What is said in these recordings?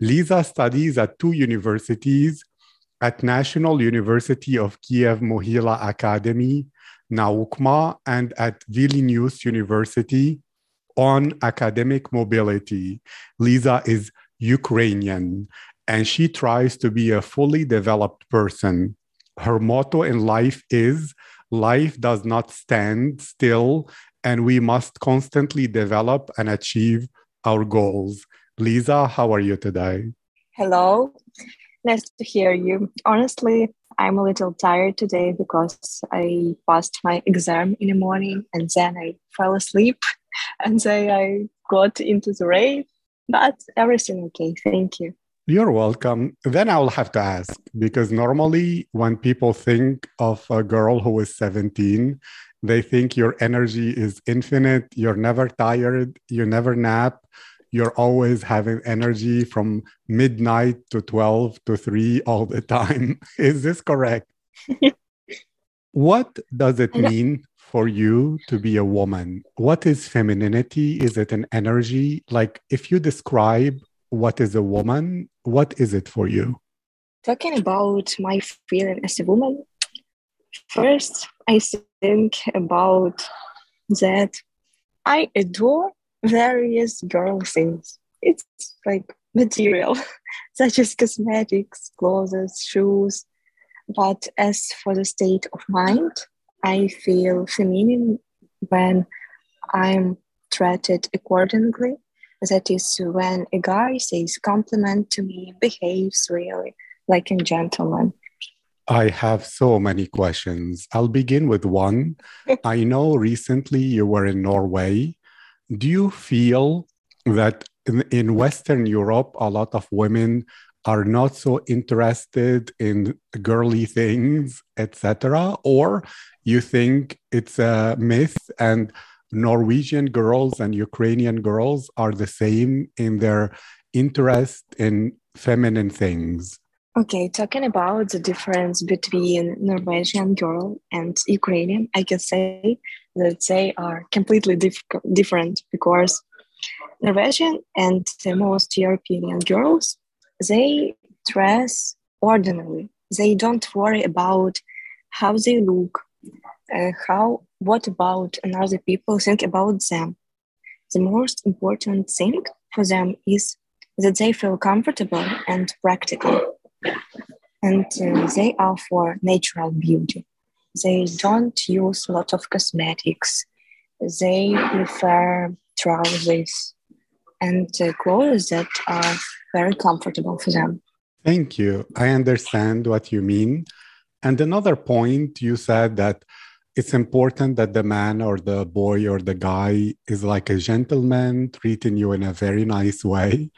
Lisa studies at two universities at National University of Kiev Mohyla Academy, Naukma, and at Vilnius University on academic mobility. Lisa is Ukrainian and she tries to be a fully developed person. Her motto in life is life does not stand still, and we must constantly develop and achieve our goals. Lisa, how are you today? Hello, nice to hear you. Honestly, I'm a little tired today because I passed my exam in the morning and then I fell asleep and then I got into the rain, but everything okay. Thank you. You're welcome. Then I'll have to ask because normally when people think of a girl who is 17, they think your energy is infinite, you're never tired, you never nap, you're always having energy from midnight to 12 to 3 all the time. Is this correct? what does it mean for you to be a woman? What is femininity? Is it an energy? Like, if you describe what is a woman, what is it for you? Talking about my feeling as a woman, first, I think about that I adore various girl things. It's like material, such as cosmetics, clothes, shoes. But as for the state of mind, I feel feminine when I'm treated accordingly. That is when a guy says compliment to me, behaves really like a gentleman. I have so many questions. I'll begin with one. I know recently you were in Norway do you feel that in, in Western Europe, a lot of women are not so interested in girly things, etc., or you think it's a myth and Norwegian girls and Ukrainian girls are the same in their interest in feminine things? Okay, talking about the difference between Norwegian girl and Ukrainian, I can say that they are completely diff- different because Norwegian and the most European girls, they dress ordinarily. They don't worry about how they look, uh, how what about another people think about them. The most important thing for them is that they feel comfortable and practical and uh, they are for natural beauty. They don't use a lot of cosmetics. They prefer trousers and uh, clothes that are very comfortable for them. Thank you. I understand what you mean. And another point, you said that it's important that the man or the boy or the guy is like a gentleman, treating you in a very nice way.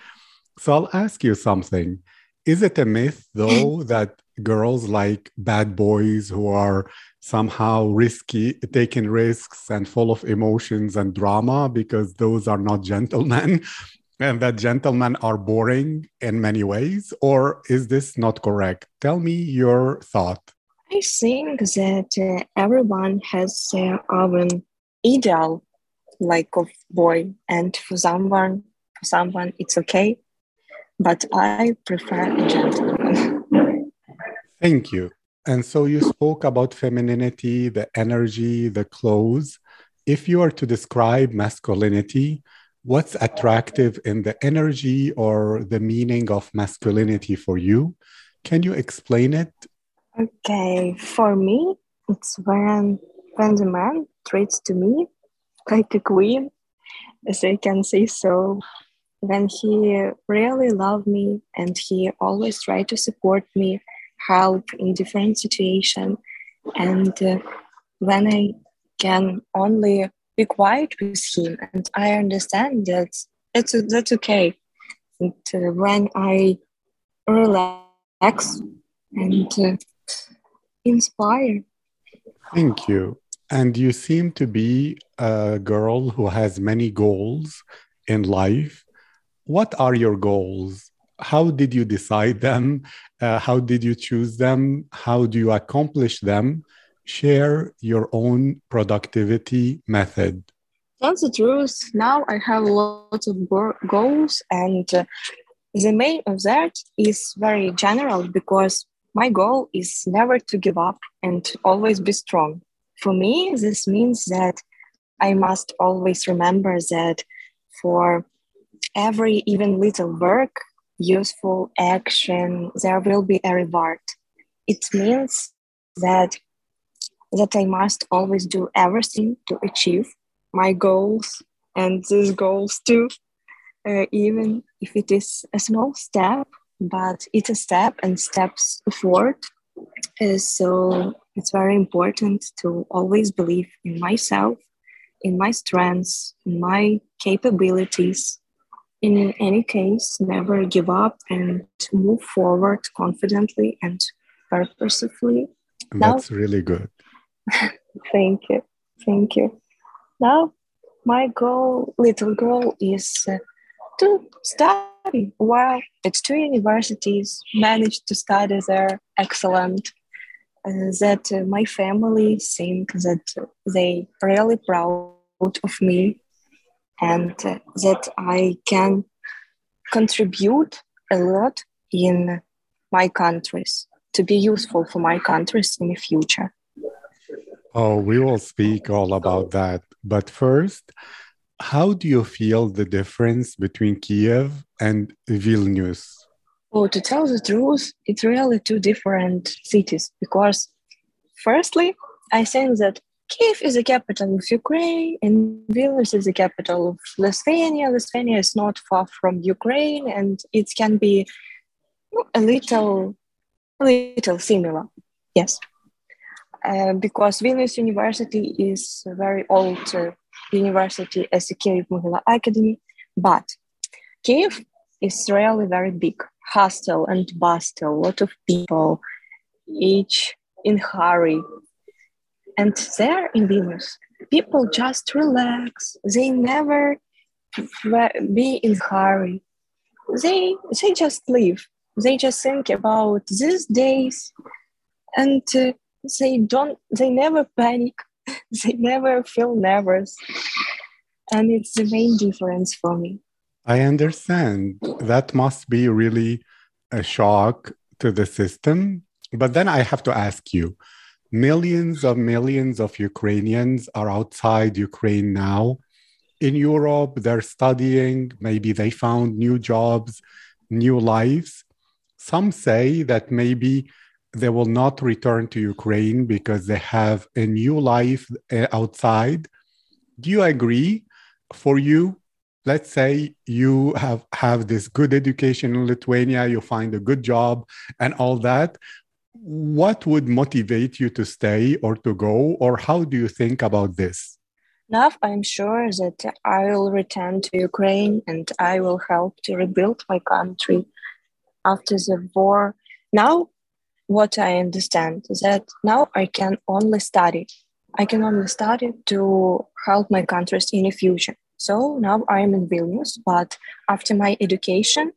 So I'll ask you something. Is it a myth, though, that girls like bad boys who are somehow risky, taking risks and full of emotions and drama because those are not gentlemen? and that gentlemen are boring in many ways? Or is this not correct? Tell me your thought. I think that uh, everyone has their own ideal, like of boy, and for someone, for someone, it's okay but I prefer a gentleman. Thank you. And so you spoke about femininity, the energy, the clothes. If you are to describe masculinity, what's attractive in the energy or the meaning of masculinity for you? Can you explain it? Okay, for me, it's when when the man treats to me like a queen, as I can say so when he really loved me and he always tried to support me, help in different situations. And uh, when I can only be quiet with him, and I understand that that's that's okay. and uh, when I relax and uh, inspire. Thank you. And you seem to be a girl who has many goals in life. What are your goals? How did you decide them? Uh, how did you choose them? How do you accomplish them? Share your own productivity method. That's the truth. Now I have lots of goals, and uh, the main of that is very general because my goal is never to give up and always be strong. For me, this means that I must always remember that for every even little work, useful action, there will be a reward. It means that that I must always do everything to achieve my goals and these goals too, uh, even if it is a small step, but it's a step and steps forward. Uh, so it's very important to always believe in myself, in my strengths, in my capabilities. In any case, never give up and move forward confidently and purposefully. That's now, really good. thank you. Thank you. Now, my goal, little goal, is uh, to study while at two universities, managed to study there excellent uh, that uh, my family think that they really proud of me and that I can contribute a lot in my countries to be useful for my countries in the future. Oh, we will speak all about that. But first, how do you feel the difference between Kiev and Vilnius? Oh, to tell the truth, it's really two different cities because, firstly, I think that Kiev is the capital of Ukraine and Vilnius is the capital of Lithuania. Lithuania is not far from Ukraine and it can be a little, a little similar. Yes. Uh, because Vilnius University is a very old uh, university as the Kiev Mohyla Academy, but Kiev is really very big hustle and bustle, a lot of people, each in hurry. And there in Vilnius, people just relax. They never be in hurry. They they just live. They just think about these days, and uh, they don't. They never panic. they never feel nervous, and it's the main difference for me. I understand. That must be really a shock to the system. But then I have to ask you millions of millions of Ukrainians are outside Ukraine now. In Europe, they're studying, maybe they found new jobs, new lives. Some say that maybe they will not return to Ukraine because they have a new life uh, outside. Do you agree? For you, let's say you have have this good education in lithuania you find a good job and all that what would motivate you to stay or to go or how do you think about this? Now i'm sure that i will return to ukraine and i will help to rebuild my country after the war. Now what i understand is that now i can only study. I can only study to help my countries in the future. So now I'm in Vilnius, but after my education,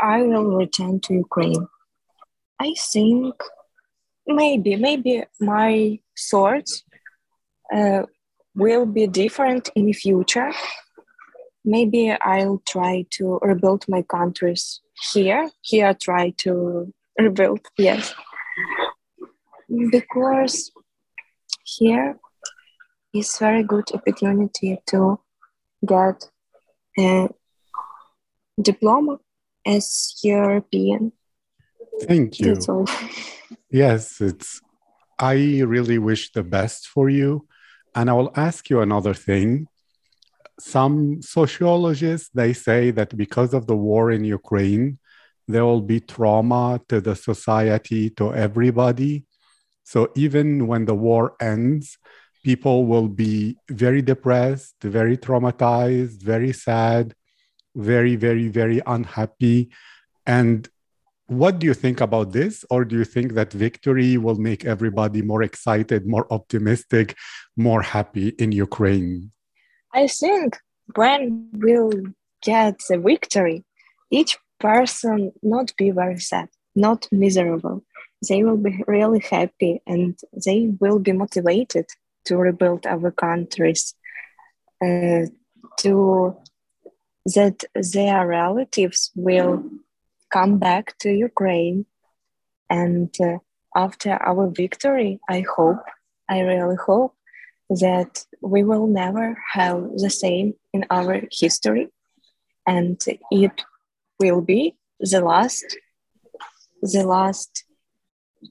I will return to Ukraine. I think maybe, maybe my thoughts uh, will be different in the future. Maybe I'll try to rebuild my countries here. Here, try to rebuild, yes. Because here is very good opportunity to get a diploma as European. Thank you. yes, it's. I really wish the best for you, and I will ask you another thing. Some sociologists they say that because of the war in Ukraine, there will be trauma to the society to everybody. So even when the war ends, people will be very depressed, very traumatized, very sad. very, very, very unhappy. And what do you think about this? Or do you think that victory will make everybody more excited, more optimistic, more happy in Ukraine? I think when we'll get the victory, each person not be very sad, not miserable. They will be really happy and they will be motivated to rebuild our countries, uh, to that their relatives will come back to Ukraine. And uh, after our victory, I hope, I really hope that we will never have the same in our history. And it will be the last, the last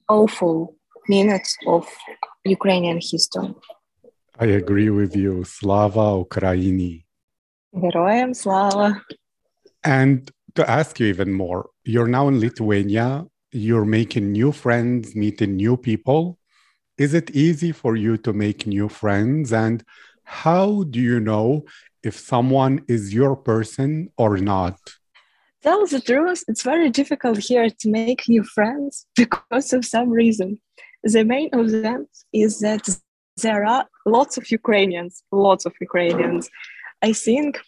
awful minutes of Ukrainian history. I agree with you. Slava Ukraini. Героям слава. And to ask you even more, you're now in Lithuania, you're making new friends, meeting new people. Is it easy for you to make new friends? And how do you know if someone is your person or not? Tell the truth, it's very difficult here to make new friends because of some reason. The main of them is that there are lots of Ukrainians, lots of Ukrainians. I think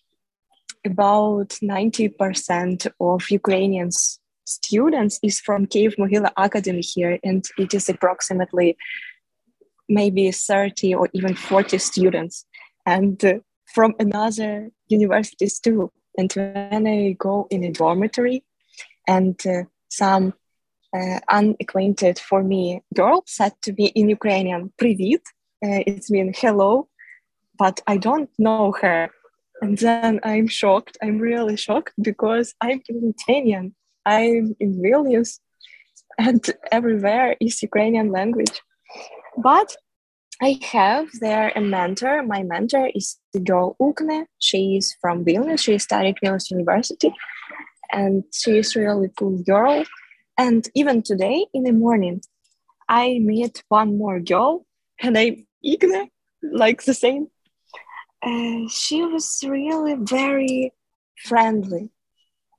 about 90% of Ukrainians students is from Kiev Mohyla Academy here, and it is approximately maybe 30 or even 40 students, and uh, from another universities too. And when I go in a dormitory, and uh, some uh, unacquainted for me girl said to me in Ukrainian "Привіт," it means hello, but I don't know her. And then I'm shocked. I'm really shocked because I'm in Lithuanian. I'm in Vilnius, and everywhere is Ukrainian language. But I have there a mentor. My mentor is the girl Ukne. She is from Vilnius. She studied Vilnius University, and she is really cool girl. And even today in the morning, I meet one more girl, and I Igne, like the same she was really very friendly.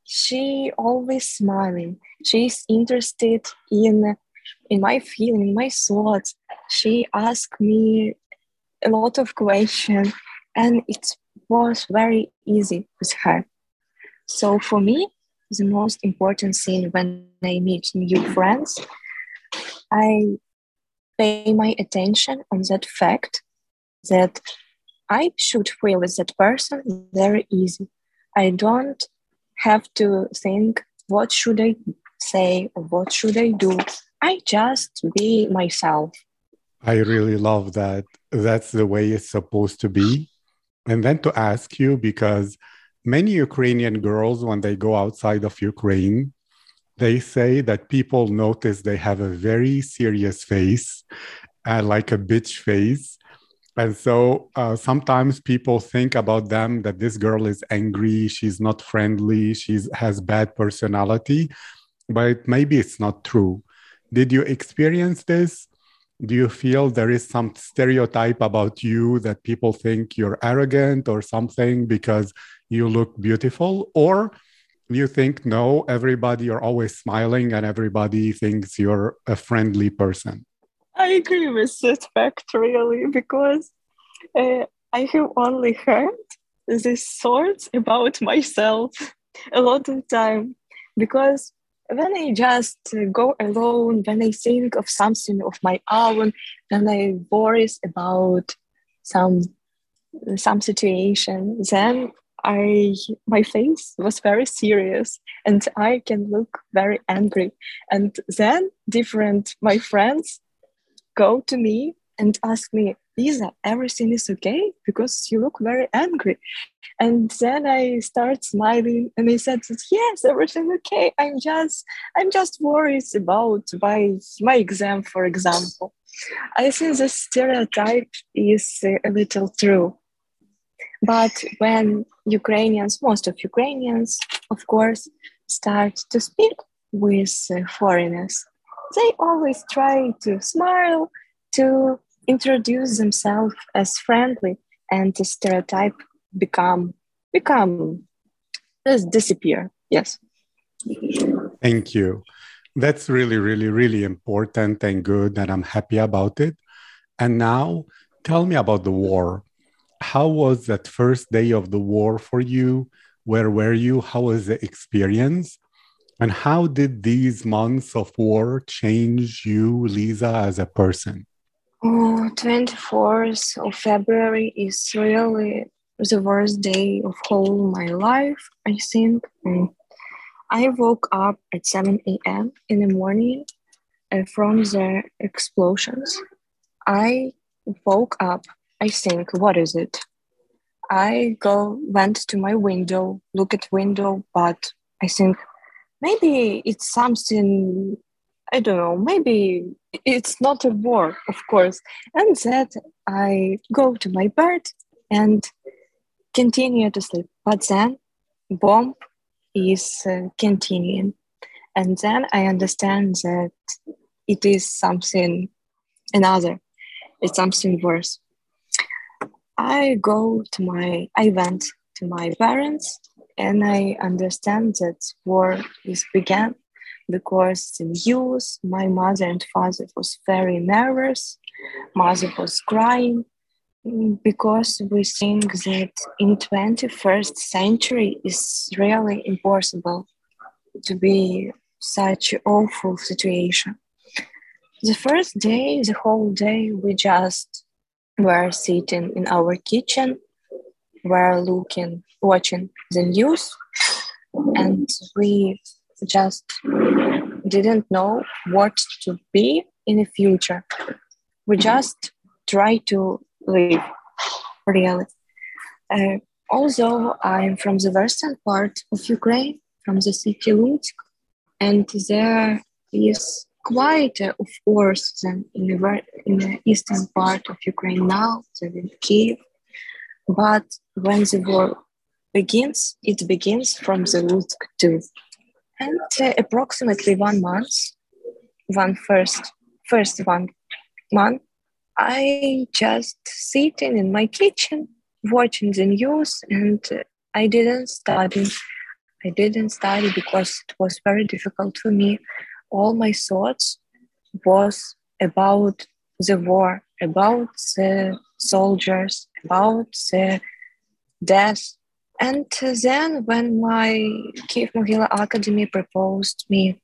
She always smiling. She's interested in in my feeling, my thoughts. She asked me a lot of questions, and it was very easy with her. So for me, the most important thing when I meet new friends, I pay my attention on that fact that I should feel with that person very easy. I don't have to think what should I say or what should I do. I just be myself. I really love that. That's the way it's supposed to be. And then to ask you, because many Ukrainian girls, when they go outside of Ukraine, they say that people notice they have a very serious face, uh, like a bitch face. And so uh, sometimes people think about them that this girl is angry, she's not friendly, she has bad personality, but maybe it's not true. Did you experience this? Do you feel there is some stereotype about you that people think you're arrogant or something because you look beautiful? Or you think, no, everybody, you're always smiling and everybody thinks you're a friendly person? I agree with that fact really because uh, I have only heard these thoughts about myself a lot of time because when I just go alone, when I think of something of my own, when I worry about some some situation, then I my face was very serious and I can look very angry. And then different my friends go to me and ask me, Lisa, everything is okay because you look very angry. And then I start smiling and I said, Yes, everything okay. I'm just I'm just worried about my my exam, for example. I think the stereotype is uh, a little true. But when Ukrainians, most of Ukrainians, of course, start to speak with uh, foreigners, they always try to smile, to introduce themselves as friendly and the stereotype become become just disappear. Yes. Thank you. That's really, really, really important and good, and I'm happy about it. And now tell me about the war. How was that first day of the war for you? Where were you? How was the experience? And how did these months of war change you, Lisa, as a person? Oh, 24th of February is really the worst day of whole my life, I think. And I woke up at 7 a.m. in the morning uh, from the explosions. I woke up, I think, what is it? I go went to my window, look at window, but I think maybe it's something I don't know, maybe it's not a war, of course. And that I go to my bed and continue to sleep. But then bomb is uh, continuing. And then I understand that it is something another, it's something worse. I go to my, I went to my parents and I understand that war is began. Because in news, my mother and father was very nervous. Mother was crying because we think that in 21st century is really impossible to be such awful situation. The first day the whole day we just were sitting in our kitchen were looking watching the news and we just didn't know what to be in the future we just try to live really. Uh, although I'm from the western part of Ukraine, from the city Lutsk, and there is quieter, of course, than in the, in the eastern part of Ukraine now, than in Kiev. But when the war begins, it begins from the Lutsk too. And uh, approximately one month, one first, first one month I just sitting in my kitchen watching the news and I didn't study. I didn't study because it was very difficult for me. All my thoughts was about the war, about the soldiers, about the death. And then when my Kiev Mohyla Academy proposed me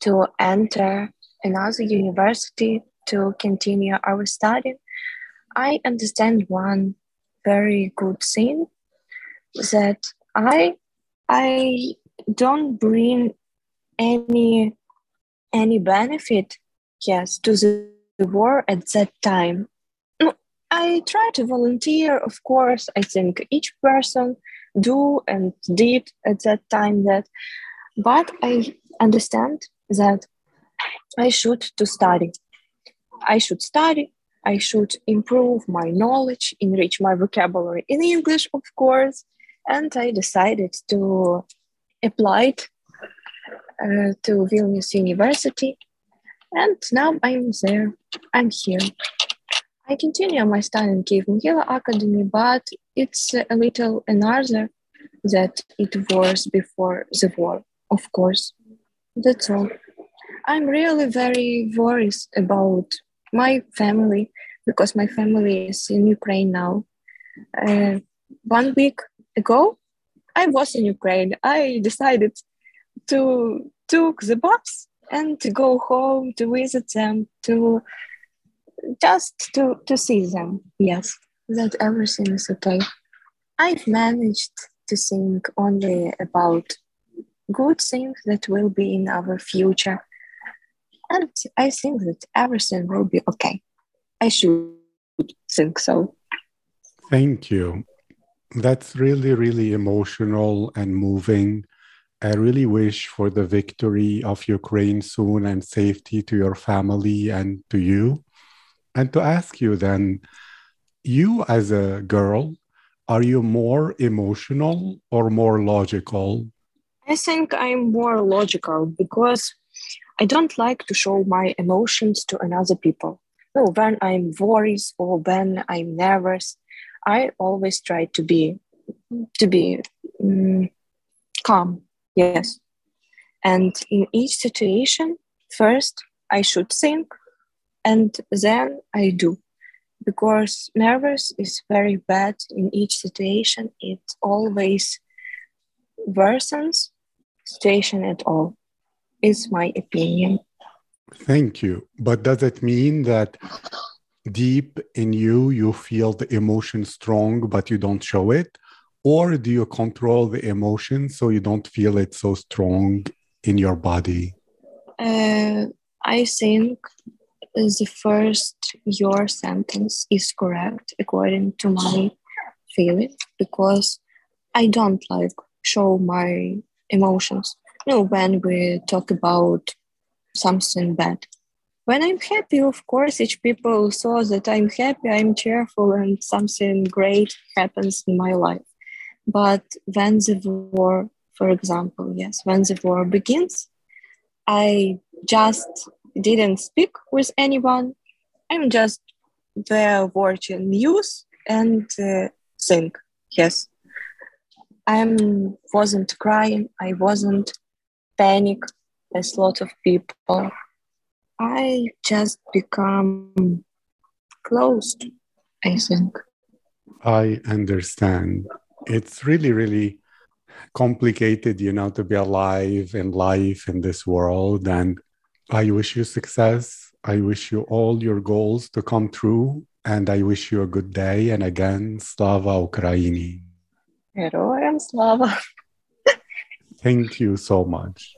to enter another university to continue our study, I understand one very good thing that I I don't bring any any benefit yes to the war at that time i try to volunteer of course i think each person do and did at that time that but i understand that i should to study I should study, I should improve my knowledge, enrich my vocabulary in English, of course. And I decided to apply uh, to Vilnius University. And now I'm there, I'm here. I continue my study in Kiev Mohyla Academy, but it's a little another that it was before the war, of course. That's all. I'm really very worried about my family, because my family is in Ukraine now. Uh, one week ago, I was in Ukraine. I decided to took the bus and to go home to visit them, to just to to see them. Yes, that everything is okay. I've managed to think only about good things that will be in our future and I think that everything will be okay. I should think so. Thank you. That's really, really emotional and moving. I really wish for the victory of Ukraine soon and safety to your family and to you. And to ask you then, you as a girl, are you more emotional or more logical? I think I'm more logical because I don't like to show my emotions to another people. No, when I'm worried or when I'm nervous, I always try to be to be um, calm, yes. And in each situation, first I should think and then I do. Because nervous is very bad in each situation. It always worsens situation at all, is my opinion. Thank you. But does it mean that deep in you, you feel the emotion strong, but you don't show it? Or do you control the emotion so you don't feel it so strong in your body? Uh, I think the first your sentence is correct according to my feeling because I don't like show my emotions. You know, when we talk about something bad. When I'm happy, of course, each people saw that I'm happy, I'm cheerful, and something great happens in my life. But when the war, for example, yes, when the war begins, I just didn't speak with anyone. I'm just there watching news and uh, think. Yes, I wasn't crying. I wasn't panic as a lot of people. I just become closed. I think. I understand. It's really, really complicated, you know, to be alive in life in this world. And I wish you success. I wish you all your goals to come true. And I wish you a good day. And again, Slava Ukraini. Heroям Slava. Thank you so much.